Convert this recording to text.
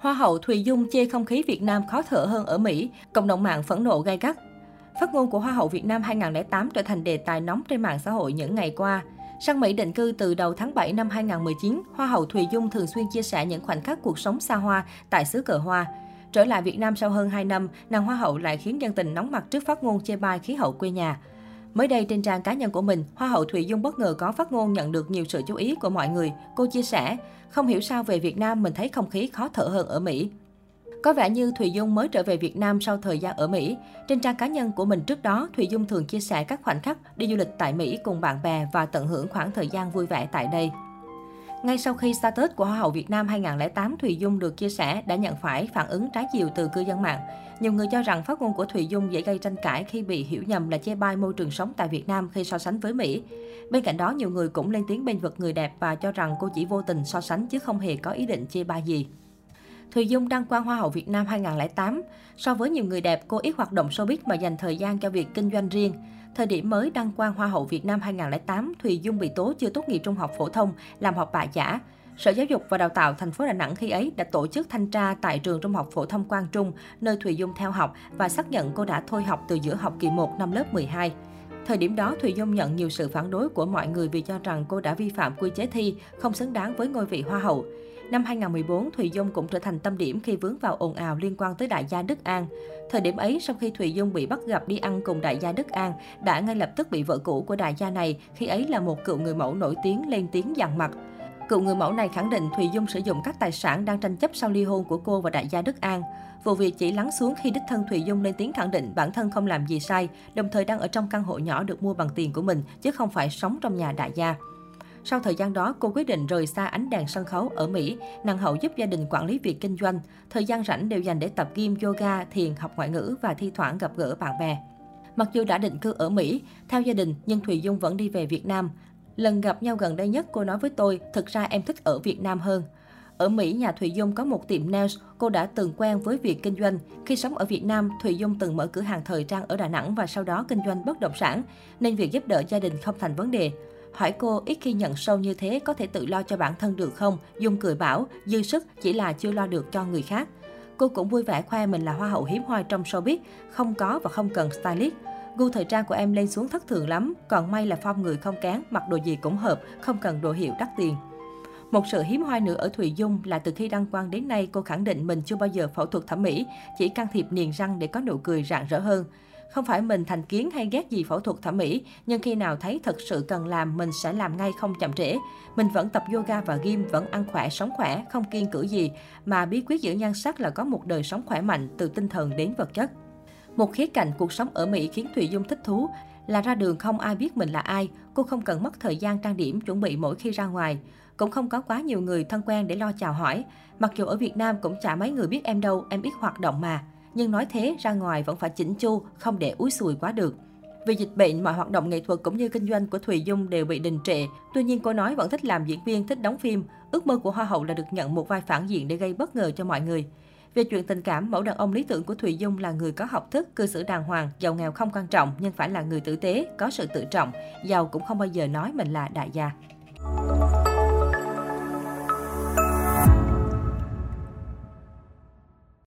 Hoa hậu Thùy Dung chê không khí Việt Nam khó thở hơn ở Mỹ, cộng đồng mạng phẫn nộ gay gắt. Phát ngôn của Hoa hậu Việt Nam 2008 trở thành đề tài nóng trên mạng xã hội những ngày qua. Sang Mỹ định cư từ đầu tháng 7 năm 2019, Hoa hậu Thùy Dung thường xuyên chia sẻ những khoảnh khắc cuộc sống xa hoa tại xứ cờ hoa. Trở lại Việt Nam sau hơn 2 năm, nàng Hoa hậu lại khiến dân tình nóng mặt trước phát ngôn chê bai khí hậu quê nhà. Mới đây trên trang cá nhân của mình, Hoa hậu Thùy Dung bất ngờ có phát ngôn nhận được nhiều sự chú ý của mọi người. Cô chia sẻ, không hiểu sao về Việt Nam mình thấy không khí khó thở hơn ở Mỹ. Có vẻ như Thùy Dung mới trở về Việt Nam sau thời gian ở Mỹ. Trên trang cá nhân của mình trước đó, Thùy Dung thường chia sẻ các khoảnh khắc đi du lịch tại Mỹ cùng bạn bè và tận hưởng khoảng thời gian vui vẻ tại đây. Ngay sau khi status của Hoa hậu Việt Nam 2008 Thùy Dung được chia sẻ đã nhận phải phản ứng trái chiều từ cư dân mạng. Nhiều người cho rằng phát ngôn của Thùy Dung dễ gây tranh cãi khi bị hiểu nhầm là chê bai môi trường sống tại Việt Nam khi so sánh với Mỹ. Bên cạnh đó, nhiều người cũng lên tiếng bên vực người đẹp và cho rằng cô chỉ vô tình so sánh chứ không hề có ý định chê bai gì. Thùy Dung đăng quang Hoa hậu Việt Nam 2008. So với nhiều người đẹp, cô ít hoạt động showbiz mà dành thời gian cho việc kinh doanh riêng. Thời điểm mới đăng quang Hoa hậu Việt Nam 2008, Thùy Dung bị tố chưa tốt nghiệp trung học phổ thông, làm học bạ giả. Sở Giáo dục và Đào tạo thành phố Đà Nẵng khi ấy đã tổ chức thanh tra tại trường Trung học phổ thông Quang Trung, nơi Thùy Dung theo học và xác nhận cô đã thôi học từ giữa học kỳ 1 năm lớp 12. Thời điểm đó, Thùy Dung nhận nhiều sự phản đối của mọi người vì cho rằng cô đã vi phạm quy chế thi, không xứng đáng với ngôi vị Hoa hậu. Năm 2014, Thùy Dung cũng trở thành tâm điểm khi vướng vào ồn ào liên quan tới đại gia Đức An. Thời điểm ấy, sau khi Thùy Dung bị bắt gặp đi ăn cùng đại gia Đức An, đã ngay lập tức bị vợ cũ của đại gia này, khi ấy là một cựu người mẫu nổi tiếng lên tiếng dằn mặt. Cựu người mẫu này khẳng định Thùy Dung sử dụng các tài sản đang tranh chấp sau ly hôn của cô và đại gia Đức An. Vụ việc chỉ lắng xuống khi đích thân Thùy Dung lên tiếng khẳng định bản thân không làm gì sai, đồng thời đang ở trong căn hộ nhỏ được mua bằng tiền của mình, chứ không phải sống trong nhà đại gia. Sau thời gian đó, cô quyết định rời xa ánh đèn sân khấu ở Mỹ, nàng hậu giúp gia đình quản lý việc kinh doanh. Thời gian rảnh đều dành để tập gym, yoga, thiền, học ngoại ngữ và thi thoảng gặp gỡ bạn bè. Mặc dù đã định cư ở Mỹ, theo gia đình, nhưng Thùy Dung vẫn đi về Việt Nam. Lần gặp nhau gần đây nhất, cô nói với tôi, thực ra em thích ở Việt Nam hơn. Ở Mỹ, nhà Thùy Dung có một tiệm nails, cô đã từng quen với việc kinh doanh. Khi sống ở Việt Nam, Thùy Dung từng mở cửa hàng thời trang ở Đà Nẵng và sau đó kinh doanh bất động sản, nên việc giúp đỡ gia đình không thành vấn đề. Hỏi cô ít khi nhận sâu như thế có thể tự lo cho bản thân được không? Dung cười bảo, dư sức chỉ là chưa lo được cho người khác. Cô cũng vui vẻ khoe mình là hoa hậu hiếm hoi trong showbiz, không có và không cần stylist. Gu thời trang của em lên xuống thất thường lắm, còn may là phong người không kén, mặc đồ gì cũng hợp, không cần đồ hiệu đắt tiền. Một sự hiếm hoi nữa ở Thùy Dung là từ khi đăng quang đến nay cô khẳng định mình chưa bao giờ phẫu thuật thẩm mỹ, chỉ can thiệp niềng răng để có nụ cười rạng rỡ hơn. Không phải mình thành kiến hay ghét gì phẫu thuật thẩm mỹ, nhưng khi nào thấy thật sự cần làm, mình sẽ làm ngay không chậm trễ. Mình vẫn tập yoga và gym, vẫn ăn khỏe, sống khỏe, không kiên cử gì. Mà bí quyết giữ nhan sắc là có một đời sống khỏe mạnh từ tinh thần đến vật chất. Một khía cạnh cuộc sống ở Mỹ khiến Thùy Dung thích thú là ra đường không ai biết mình là ai, cô không cần mất thời gian trang điểm chuẩn bị mỗi khi ra ngoài. Cũng không có quá nhiều người thân quen để lo chào hỏi. Mặc dù ở Việt Nam cũng chả mấy người biết em đâu, em ít hoạt động mà. Nhưng nói thế, ra ngoài vẫn phải chỉnh chu, không để úi sùi quá được. Vì dịch bệnh, mọi hoạt động nghệ thuật cũng như kinh doanh của Thùy Dung đều bị đình trệ. Tuy nhiên cô nói vẫn thích làm diễn viên, thích đóng phim. Ước mơ của Hoa hậu là được nhận một vai phản diện để gây bất ngờ cho mọi người. Về chuyện tình cảm, mẫu đàn ông lý tưởng của Thùy Dung là người có học thức, cư xử đàng hoàng, giàu nghèo không quan trọng nhưng phải là người tử tế, có sự tự trọng, giàu cũng không bao giờ nói mình là đại gia.